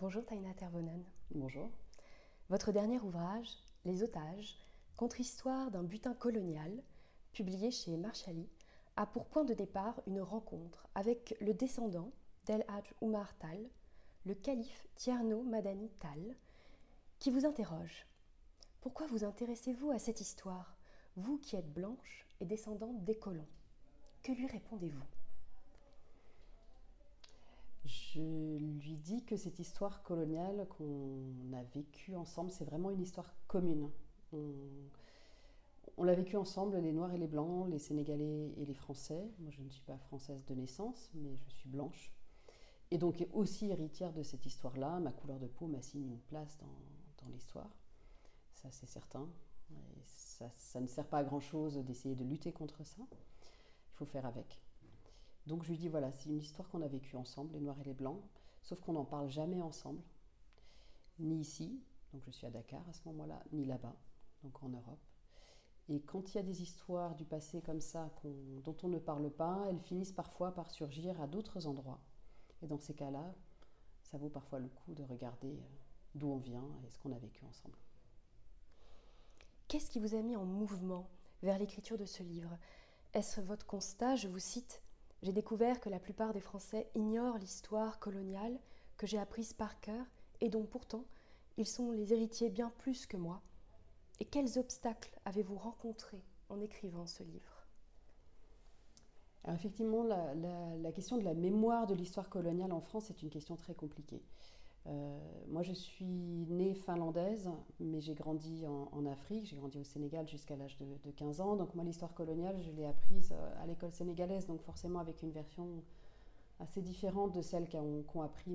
Bonjour Taina Tervonen. Bonjour. Votre dernier ouvrage, Les otages, contre-histoire d'un butin colonial, publié chez Marchali, a pour point de départ une rencontre avec le descendant d'El Hadj Oumar Tal, le calife Tierno Madani Tal, qui vous interroge. Pourquoi vous intéressez-vous à cette histoire, vous qui êtes blanche et descendante des colons? Que lui répondez-vous? Je lui dis que cette histoire coloniale qu'on a vécue ensemble, c'est vraiment une histoire commune. On, l'a vécue ensemble, les Noirs et les Blancs, les Sénégalais et les Français. Moi, je ne suis pas française de naissance, mais je suis blanche. Et donc aussi héritière de cette histoire-là. Ma couleur de peau m'assigne une place dans, l'histoire. Ça, c'est certain. ça, ça ne sert pas à grand-chose d'essayer de lutter contre ça. Il faut faire avec. Donc je lui dis voilà, c'est une histoire qu'on a vécue ensemble, les Noirs et les Blancs, sauf qu'on n'en parle jamais ensemble, ni ici, donc je suis à Dakar à ce moment-là, ni là-bas, donc en Europe. Et quand il y a des histoires du passé comme ça dont on ne parle pas, elles finissent parfois par surgir à d'autres endroits. Et dans ces cas-là, ça vaut parfois le coup de regarder euh, d'où on vient et ce qu'on a vécu ensemble. Qu'est-ce qui vous a mis en mouvement vers l'écriture de ce livre? Est-ce votre constat, je vous cite, j'ai découvert que la plupart des Français ignorent l'histoire coloniale que j'ai apprise par cœur et dont pourtant ils sont les héritiers bien plus que moi. Et quels obstacles avez-vous rencontrés en écrivant ce livre? Alors effectivement, la, la, question de la mémoire de l'histoire coloniale en France est une question très compliquée. Euh, moi, je suis née finlandaise, mais j'ai grandi en, Afrique. J'ai grandi au Sénégal jusqu'à l'âge de, 15 ans. Donc, moi, l'histoire coloniale, je l'ai apprise euh, à l'école sénégalaise, donc forcément avec une version assez différente de celle qu'ont appris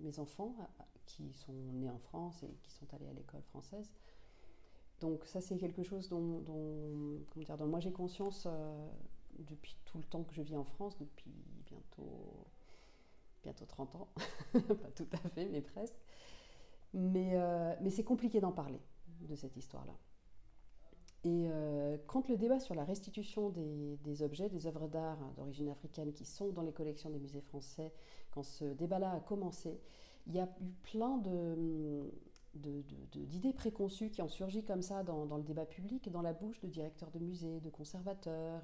mes, enfants, euh, qui sont nés en France et qui sont allés à l'école française. Donc, ça, c'est quelque chose dont, dire, dont moi j'ai conscience depuis tout le temps que je vis en France, depuis bientôt bientôt 30 ans, pas tout à fait, mais presque. Mais, euh, mais c'est compliqué d'en parler, de cette histoire-là. Et euh, quand le débat sur la restitution des, des objets, des œuvres d'art d'origine africaine qui sont dans les collections des musées français, quand ce débat-là a commencé, il y a eu plein de, d'idées préconçues qui ont surgi comme ça dans, le débat public, dans la bouche de directeurs de musées, de conservateurs,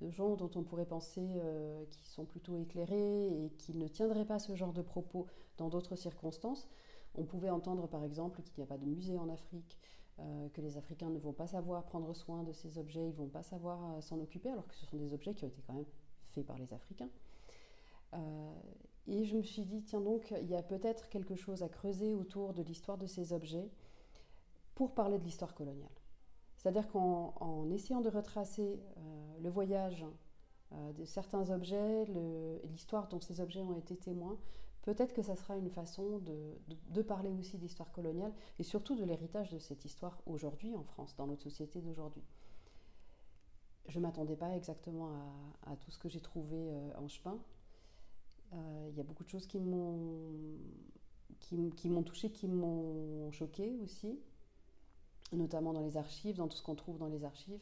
de gens dont on pourrait penser euh, qu'ils sont plutôt éclairés et qu'ils ne tiendraient pas ce genre de propos dans d'autres circonstances. On pouvait entendre par exemple qu'il n'y a pas de musée en Afrique, euh, que les Africains ne vont pas savoir prendre soin de ces objets, ils ne vont pas savoir euh, s'en occuper, alors que ce sont des objets qui ont été quand même faits par les Africains. Et je me suis dit, tiens donc, il y a peut-être quelque chose à creuser autour de l'histoire de ces objets pour parler de l'histoire coloniale. C'est-à-dire qu'en essayant de retracer euh, le voyage euh, de certains objets, l'histoire dont ces objets ont été témoins, peut-être que ça sera une façon de, parler aussi d'histoire coloniale et surtout de l'héritage de cette histoire aujourd'hui en France, dans notre société d'aujourd'hui. Je ne m'attendais pas exactement à, tout ce que j'ai trouvé en chemin. Euh, il y a beaucoup de choses qui m'ont qui, m'ont touché, qui m'ont choqué aussi, notamment dans les archives, dans tout ce qu'on trouve dans les archives.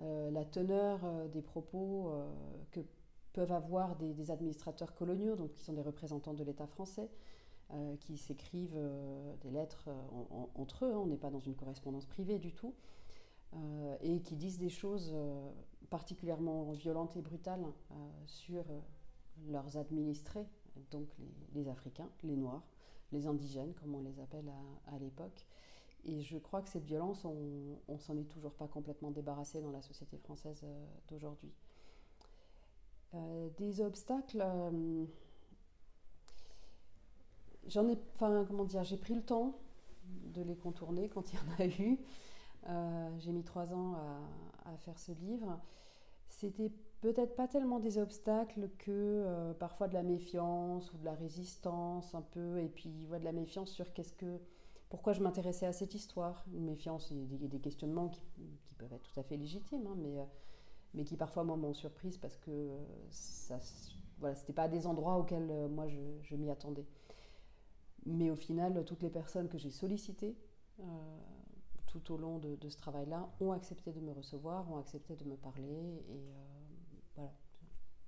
Euh, la teneur euh, des propos que peuvent avoir des, administrateurs coloniaux, donc qui sont des représentants de l'État français, qui s'écrivent des lettres entre eux, hein, on n'est pas dans une correspondance privée du tout, et qui disent des choses particulièrement violentes et brutales sur leurs administrés, donc les, Africains, les Noirs, les indigènes, comme on les appelle à, l'époque. Et je crois que cette violence, on ne s'en est toujours pas complètement débarrassé dans la société française euh, d'aujourd'hui. Euh, des obstacles, euh, j'en ai, enfin comment dire, j'ai pris le temps de les contourner quand il y en a eu. j'ai mis trois ans à, faire ce livre c'était peut-être pas tellement des obstacles que euh, parfois de la méfiance ou de la résistance un peu, et puis de la méfiance sur qu'est-ce que, pourquoi je m'intéressais à cette histoire. Une méfiance et des, questionnements qui, peuvent être tout à fait légitimes, hein, mais, euh, mais qui parfois m'ont surprise parce que euh, ça, voilà, c'était pas des endroits auxquels moi je, m'y attendais. Mais au final, toutes les personnes que j'ai sollicitées tout au long de, ce travail-là, ont accepté de me recevoir, ont accepté de me parler. Euh, voilà.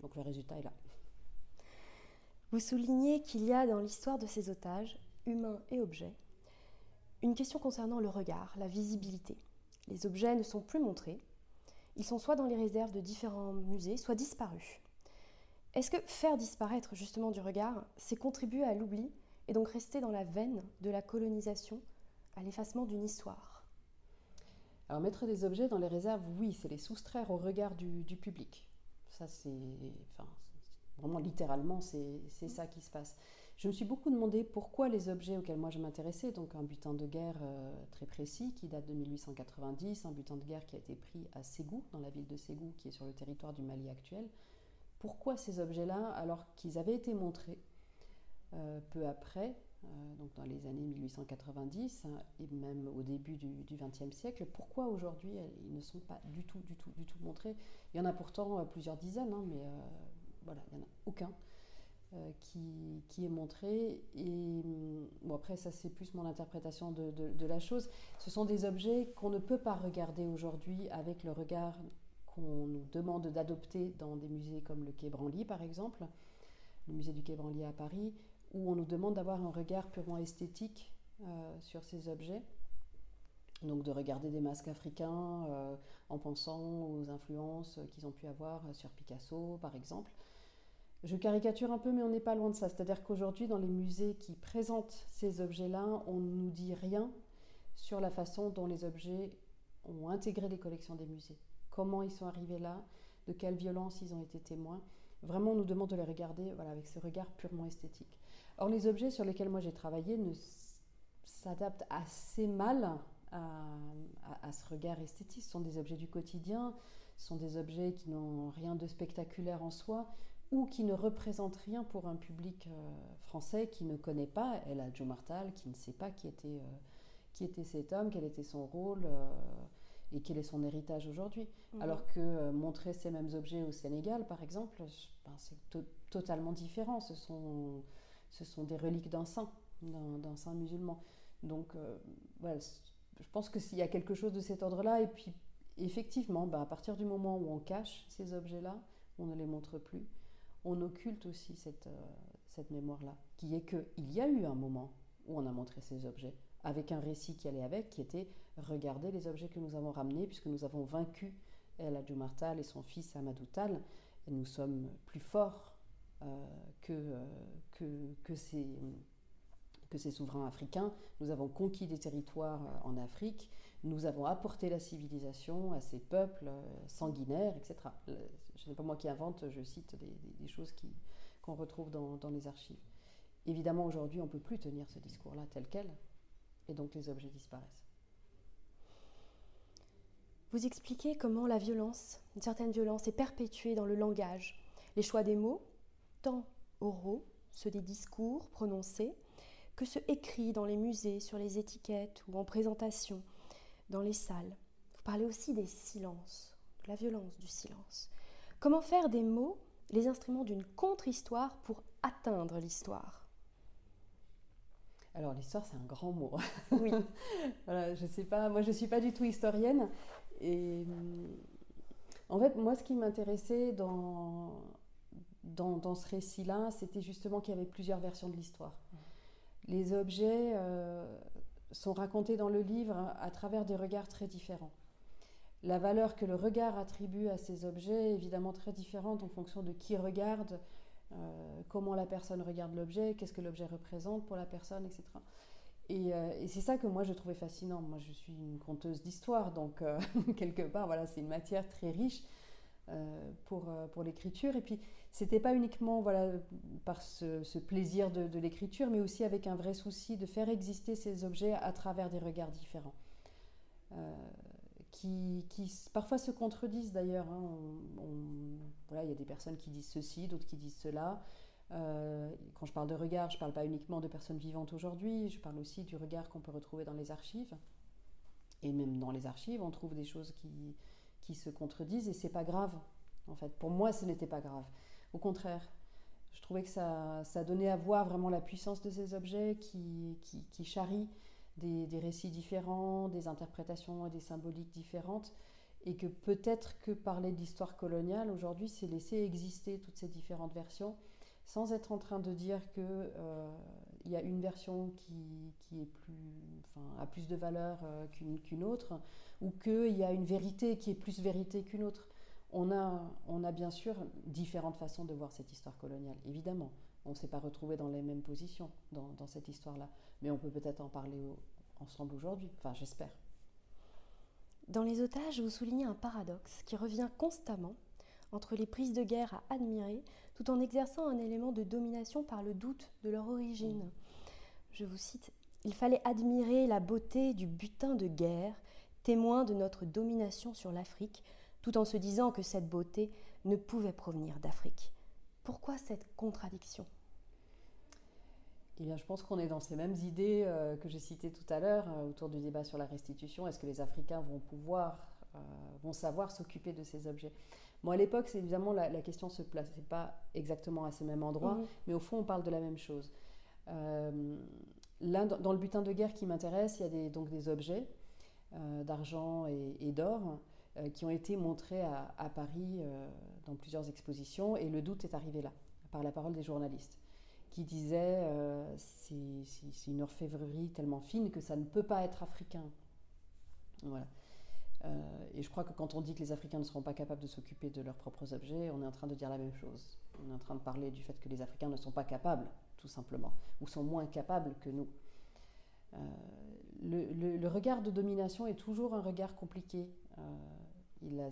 Donc le résultat est là. Vous soulignez qu'il y a dans l'histoire de ces otages humains et objets. Une question concernant le regard, la visibilité. Les objets ne sont plus montrés. Ils sont soit dans les réserves de différents musées, soit disparus. Est-ce que faire disparaître justement du regard, c'est contribuer à l'oubli et donc rester dans la veine de la colonisation, à l'effacement d'une histoire? Alors mettre des objets dans les réserves, oui, c'est les soustraire au regard du, public. Ça, c'est... Enfin, vraiment littéralement, c'est ça qui se passe. Je me suis beaucoup demandé pourquoi les objets auxquels moi je m'intéressais, donc un butin de guerre euh, très précis qui date de 1890, un butin de guerre qui a été pris à Ségou, dans la ville de Ségou, qui est sur le territoire du Mali actuel, pourquoi ces objets-là, alors qu'ils avaient été montrés euh, peu après, donc dans les années 1890 hein, et même au début du XXe siècle, pourquoi aujourd'hui ils ne sont pas du tout, du tout, du tout montrés? Il y en a pourtant plusieurs dizaines, hein, mais voilà, il n'y en a aucun. Euh, qui, qui, est montré. Et bon, après, ça c'est plus mon interprétation de, la chose. Ce sont des objets qu'on ne peut pas regarder aujourd'hui avec le regard qu'on nous demande d'adopter dans des musées comme le Quai Branly, par exemple, le musée du Quai Branly à Paris, où on nous demande d'avoir un regard purement esthétique euh, sur ces objets. Donc de regarder des masques africains euh, en pensant aux influences qu'ils ont pu avoir sur Picasso, par exemple. Je caricature un peu, mais on n'est pas loin de ça. C'est-à-dire qu'aujourd'hui, dans les musées qui présentent ces objets-là, on ne nous dit rien sur la façon dont les objets ont intégré les collections des musées. Comment ils sont arrivés là, de quelle violence ils ont été témoins. Vraiment, on nous demande de les regarder voilà, avec ce regard purement esthétique. Or, les objets sur lesquels moi j'ai travaillé ne s'adaptent assez mal à, ce regard esthétique. Ce sont des objets du quotidien, ce sont des objets qui n'ont rien de spectaculaire en soi, ou qui ne représente rien pour un public euh, français qui ne connaît pas El Hadj Martal, qui ne sait pas qui était, euh, cet homme, quel était son rôle euh, et quel est son héritage aujourd'hui. Mhm. Alors que montrer ces mêmes objets au Sénégal, par exemple, ben, c'est totalement différent. Ce sont, ce sont des reliques d'un saint, d'un saint musulman. Donc, voilà, je pense que s'il y a quelque chose de cet ordre-là, et puis effectivement, ben, à partir du moment où on cache ces objets-là, on ne les montre plus on occulte aussi cette, euh, cette mémoire-là, qui est qu'il y a eu un moment où on a montré ces objets, avec un récit qui allait avec, qui était regarder les objets que nous avons ramenés, puisque nous avons vaincu El Adjoumartal et son fils Amadou Tal, et nous sommes plus forts euh, euh, que, que, ces, que ces souverains africains. Nous avons conquis des territoires en Afrique, nous avons apporté la civilisation à ces peuples sanguinaires, etc ce n'est pas moi qui invente, je cite des, choses qu'on retrouve dans, les archives. Évidemment, aujourd'hui, on ne peut plus tenir ce discours-là tel quel, et donc les objets disparaissent. Vous expliquez comment la violence, une certaine violence, est perpétuée dans le langage, les choix des mots, tant oraux, ceux des discours prononcés, que ceux écrits dans les musées, sur les étiquettes ou en présentation, dans les salles. Vous parlez aussi des silences, de la violence du silence. Comment faire des mots les instruments d'une contre-histoire pour atteindre l'histoire? Alors l'histoire c'est un grand mot. Oui. voilà, je sais pas, moi je suis pas du tout historienne et mm, en fait moi ce qui m'intéressait dans, dans, ce récit-là, c'était justement qu'il y avait plusieurs versions de l'histoire. Les objets euh, sont racontés dans le livre à travers des regards très différents. La valeur que le regard attribue à ces objets est évidemment très différente en fonction de qui regarde, euh, comment la personne regarde l'objet, qu'est-ce que l'objet représente pour la personne, etc. Euh, et, c'est ça que moi je trouvais fascinant. Moi je suis une conteuse d'histoire, donc euh, quelque part, voilà, c'est une matière très riche pour, pour l'écriture. Et puis c'était pas uniquement voilà, par ce, plaisir de, de l'écriture, mais aussi avec un vrai souci de faire exister ces objets à travers des regards différents qui, parfois se contredisent d'ailleurs. Hein. voilà, il y a des personnes qui disent ceci, d'autres qui disent cela. Euh, quand je parle de regard, je ne parle pas uniquement de personnes vivantes aujourd'hui, je parle aussi du regard qu'on peut retrouver dans les archives. Et même dans les archives, on trouve des choses qui, qui se contredisent et c'est pas grave. En fait, pour moi, ce n'était pas grave. Au contraire, je trouvais que ça, ça donnait à voir vraiment la puissance de ces objets qui, qui, qui charrient des, récits différents, des interprétations et des symboliques différentes, et que peut-être que parler d'histoire coloniale aujourd'hui, c'est laisser exister toutes ces différentes versions, sans être en train de dire que euh, y a une version qui, qui est plus, enfin, a plus de valeur euh, qu'une autre, ou qu'il y a une vérité qui est plus vérité qu'une autre. On a, on a bien sûr différentes façons de voir cette histoire coloniale, évidemment. On ne s'est pas retrouvé dans les mêmes positions dans, dans cette histoire-là, mais on peut peut-être en parler ensemble aujourd'hui, enfin j'espère. Dans les otages, vous soulignez un paradoxe qui revient constamment entre les prises de guerre à admirer tout en exerçant un élément de domination par le doute de leur origine. Je vous cite, Il fallait admirer la beauté du butin de guerre, témoin de notre domination sur l'Afrique, tout en se disant que cette beauté ne pouvait provenir d'Afrique. Pourquoi cette contradiction? Eh bien, je pense qu'on est dans ces mêmes idées euh, que j'ai citées tout à l'heure euh, autour du débat sur la restitution. Est-ce que les Africains vont pouvoir, euh, vont savoir s'occuper de ces objets? Moi, à l'époque, c'est évidemment la, question se plaçait pas exactement à ce même endroit, mhm. mais au fond, on parle de la même chose. là, dans, le butin de guerre qui m'intéresse, il y a des, donc des objets d'argent et, d'or qui ont été montrés à, à Paris dans plusieurs expositions, et le doute est arrivé là, par la parole des journalistes qui disait euh, c'est une orfèvrerie tellement fine que ça ne peut pas être africain. Voilà. Euh, et je crois que quand on dit que les Africains ne seront pas capables de s'occuper de leurs propres objets, on est en train de dire la même chose. On est en train de parler du fait que les Africains ne sont pas capables, tout simplement, ou sont moins capables que nous. Euh, le, regard de domination est toujours un regard compliqué. il a,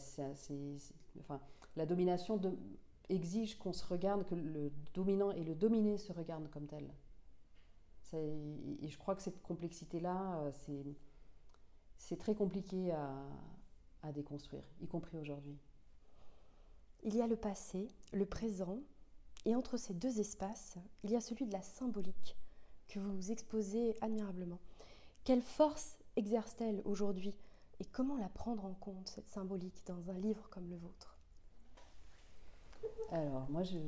enfin, la domination exige qu'on se regarde, que le dominant et le dominé se regardent comme tel. Et je crois que cette complexité-là, euh, c'est très compliqué à, à déconstruire, y compris aujourd'hui. Il y a le passé, le présent, et entre ces deux espaces, il y a celui de la symbolique que vous exposez admirablement. Quelle force exerce-t-elle aujourd'hui et comment la prendre en compte, cette symbolique, dans un livre comme le vôtre? Alors, moi, je.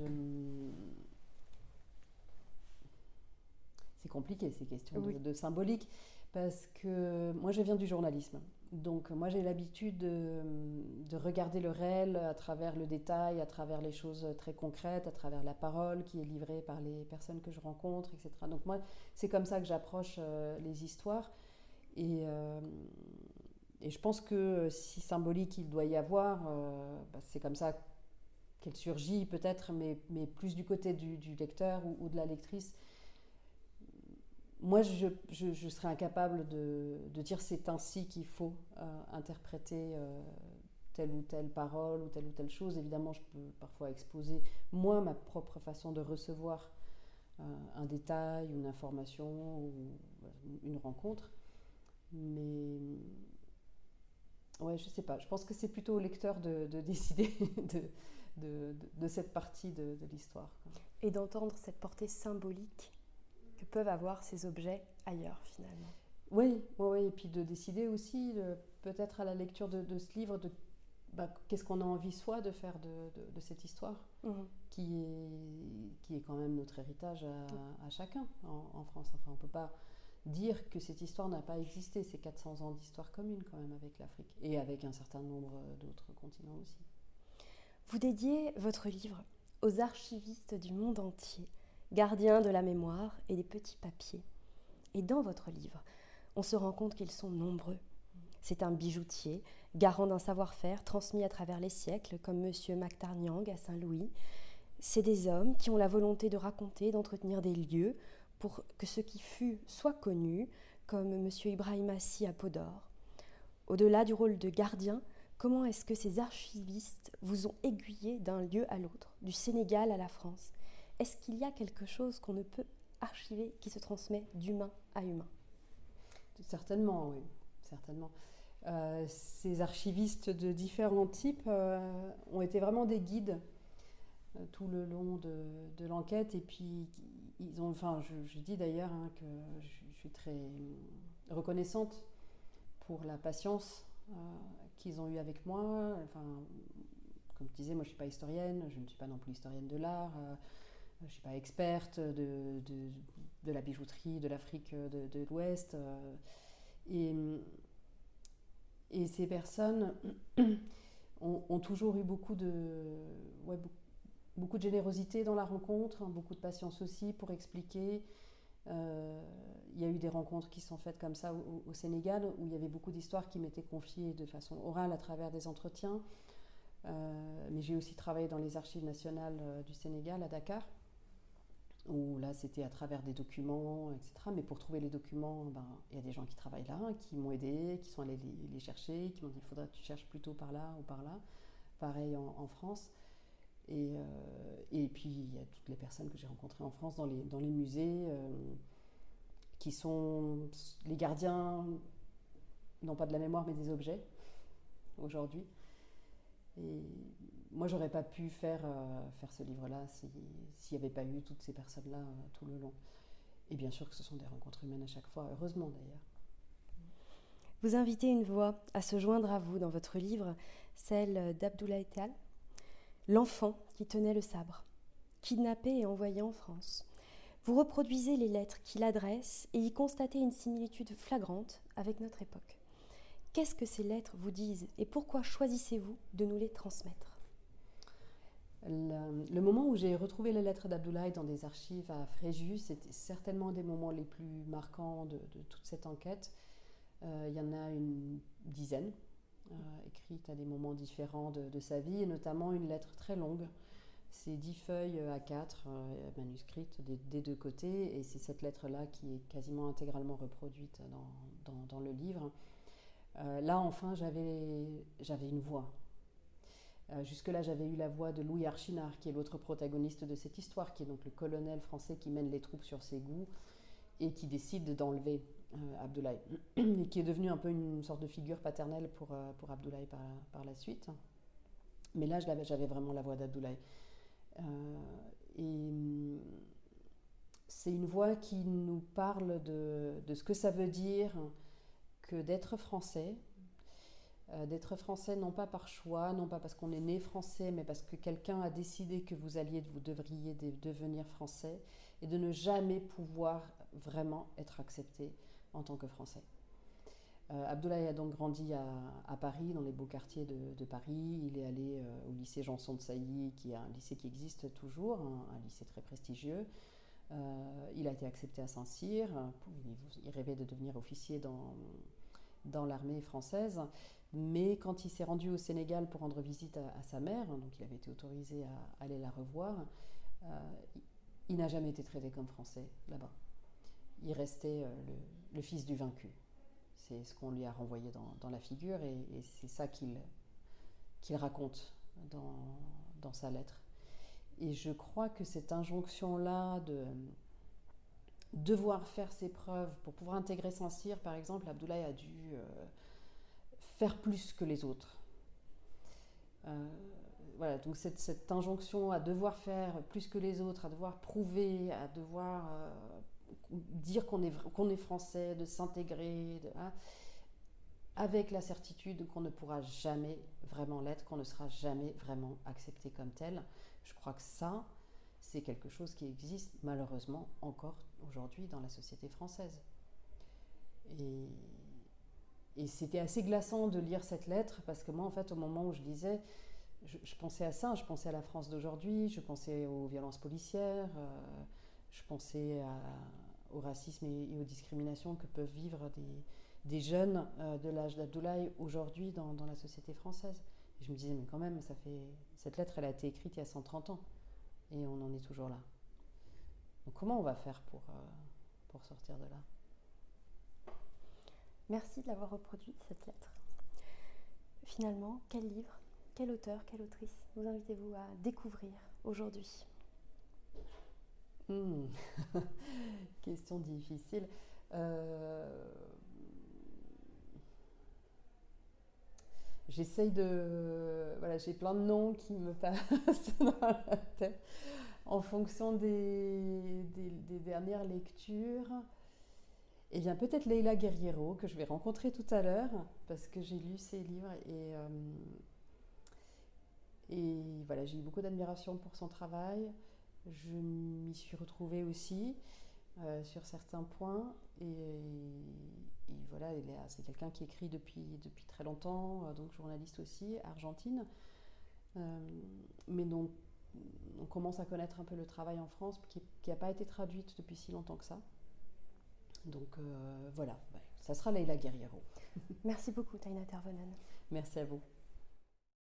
C'est compliqué ces questions de, symbolique parce que moi, je viens du journalisme. Donc, moi, j'ai l'habitude de, regarder le réel à travers le détail, à travers les choses très concrètes, à travers la parole qui est livrée par les personnes que je rencontre, etc. Donc, moi, c'est comme ça que j'approche euh, les histoires. Et, euh, et, je pense que si symbolique il doit y avoir, euh, bah, c'est comme ça qu'elle surgit peut-être, mais, mais, plus du côté du, lecteur ou, de la lectrice. Moi, je, je, serais incapable de, de dire c'est ainsi qu'il faut euh, interpréter euh, telle ou telle parole ou telle ou telle chose. Évidemment, je peux parfois exposer, moi, ma propre façon de recevoir euh, un détail, une information ou une rencontre. Mais ouais, je sais pas. Je pense que c'est plutôt au lecteur de, de décider de, de, cette partie de, l'histoire. Et d'entendre cette portée symbolique que peuvent avoir ces objets ailleurs finalement. Oui, oui, et puis de décider aussi, peut-être à la lecture de, ce livre, de bah, qu'est-ce qu'on a envie soi de faire de, cette histoire, mhm. qui, est, qui est quand même notre héritage à, chacun en, France. Enfin, on ne peut pas dire que cette histoire n'a pas existé, ces 400 ans d'histoire commune quand même avec l'Afrique, et avec un certain nombre d'autres continents aussi. Vous dédiez votre livre aux archivistes du monde entier, gardiens de la mémoire et des petits papiers. Et dans votre livre, on se rend compte qu'ils sont nombreux. C'est un bijoutier, garant d'un savoir-faire transmis à travers les siècles, comme M. Mactarniang à Saint-Louis. C'est des hommes qui ont la volonté de raconter, d'entretenir des lieux pour que ce qui fut soit connu, comme M. Ibrahim Assi à Podor. Au-delà du rôle de gardien, Comment est-ce que ces archivistes vous ont aiguillé d'un lieu à l'autre, du Sénégal à la France? Est-ce qu'il y a quelque chose qu'on ne peut archiver qui se transmet d'humain à humain? Certainement, oui, certainement. Euh, ces archivistes de différents types euh, ont été vraiment des guides euh, tout le long de, l'enquête. Et puis, enfin, je, dis d'ailleurs hein, que je, suis très reconnaissante pour la patience qu'ils ont eu avec moi. Enfin, comme je disais, moi je ne suis pas historienne, je ne suis pas non plus historienne de l'art, euh, je ne suis pas experte de, de, la bijouterie de l'Afrique de, l'Ouest. Euh, et, et, ces personnes ont, toujours eu beaucoup de, ouais, beaucoup de générosité dans la rencontre, hein, beaucoup de patience aussi pour expliquer. Il y a eu des rencontres qui sont faites comme ça au, Sénégal, où il y avait beaucoup d'histoires qui m'étaient confiées de façon orale à travers des entretiens. mais j'ai aussi travaillé dans les archives nationales du Sénégal à Dakar où là c'était à travers des documents, etc. Mais pour trouver les documents, ben, il y a des gens qui travaillent là, qui m'ont aidé, qui sont allés les, chercher, qui m'ont dit il faudrait que tu cherches plutôt par là ou par là. Pareil en, France. Et, euh, et, puis il y a toutes les personnes que j'ai rencontrées en France dans les, musées, euh, qui sont les gardiens, non pas de la mémoire, mais des objets aujourd'hui. Et moi, j'aurais pas pu faire, euh, ce livre-là s'il n'y avait pas eu toutes ces personnes-là tout le long. Et bien sûr que ce sont des rencontres humaines à chaque fois, heureusement d'ailleurs. Vous invitez une voix à se joindre à vous dans votre livre, celle d'Abdoulaye Tal, l'enfant qui tenait le sabre, kidnappé et envoyé en France. Vous reproduisez les lettres qu'il adresse et y constatez une similitude flagrante avec notre époque. Qu'est-ce que ces lettres vous disent et pourquoi choisissez-vous de nous les transmettre? Le, moment où j'ai retrouvé les lettres d'Abdoulaye dans des archives à Fréjus, c'était certainement des moments les plus marquants de, toute cette enquête. Euh, il y en a une dizaine, euh, écrites à des moments différents de, sa vie, et notamment une lettre très longue. C'est dix feuilles à quatre, euh, manuscrites des, deux côtés, et c'est cette lettre-là qui est quasiment intégralement reproduite dans, le livre. là, enfin, j'avais une voix euh, jusque-là, j'avais eu la voix de Louis Archinard, qui est l'autre protagoniste de cette histoire, qui est donc le colonel français qui mène les troupes sur ses goûts et qui décide d'enlever euh, Abdoulaye, et qui est devenu un peu une sorte de figure paternelle pour, euh, pour Abdoulaye par, par, la suite. Mais là, j'avais vraiment la voix d'Abdoulaye. et hum, c'est une voix qui nous parle de, de ce que ça veut dire que d'être français, euh, d'être français non pas par choix, non pas parce qu'on est né français, mais parce que quelqu'un a décidé que vous alliez, vous devriez devenir français, et de ne jamais pouvoir vraiment être accepté en tant que français. Euh, Abdoulaye a donc grandi à, Paris, dans les beaux quartiers de, Paris. Il est allé euh, au lycée Janson de Sailly, qui est un lycée qui existe toujours, un, lycée très prestigieux. il a été accepté à Saint-Cyr. Il, rêvait de devenir officier dans, l'armée française. Mais quand il s'est rendu au Sénégal pour rendre visite à, sa mère, donc il avait été autorisé à aller la revoir, euh, il, n'a jamais été traité comme français là-bas. Il restait euh, le, fils du vaincu. C'est ce qu'on lui a renvoyé dans, la figure et, c'est ça qu'il raconte dans, dans, sa lettre. Et je crois que cette injonction-là de devoir faire ses preuves pour pouvoir intégrer Saint-Cyr, par exemple, Abdoulaye a dû... Euh, faire plus que les autres. Euh, voilà, donc cette, cette, injonction à devoir faire plus que les autres, à devoir prouver, à devoir euh, dire qu'on est, qu'on est français, de s'intégrer, hein, avec la certitude qu'on ne pourra jamais vraiment l'être, qu'on ne sera jamais vraiment accepté comme tel. Je crois que ça, c'est quelque chose qui existe malheureusement encore aujourd'hui dans la société française. Et c'était assez glaçant de lire cette lettre parce que moi, en fait, au moment où je lisais, je, pensais à ça, je pensais à la France d'aujourd'hui, je pensais aux violences policières, euh, je pensais au racisme et, aux discriminations que peuvent vivre des, jeunes euh, de l'âge d'Abdoulaye aujourd'hui dans, la société française. Je me disais, mais quand même, cette lettre, elle a été écrite il y a 130 ans et on en est toujours là. Donc comment on va faire pour, euh, pour sortir de là? Merci de l'avoir reproduite, cette lettre. Finalement, quel livre, quel auteur, quelle autrice vous invitez-vous à découvrir aujourd'hui? Hmm. Question difficile. Euh, j'essaye de... Voilà, j'ai plein de noms qui me passent dans la tête en fonction des, dernières lectures. Eh bien, peut-être Leila Guerriero, que je vais rencontrer tout à l'heure, parce que j'ai lu ses livres et, euh, et voilà, j'ai eu beaucoup d'admiration pour son travail. Je m'y suis retrouvée aussi euh, sur certains points. Et, voilà, c'est quelqu'un qui écrit depuis, depuis très longtemps, euh, donc journaliste aussi, argentine, mais dont on commence à connaître un peu le travail en France, qui n'a pas été traduite depuis si longtemps que ça. Donc euh, voilà, ça sera Leila Guerriero. Merci beaucoup, Taina Tervonen. Merci à vous.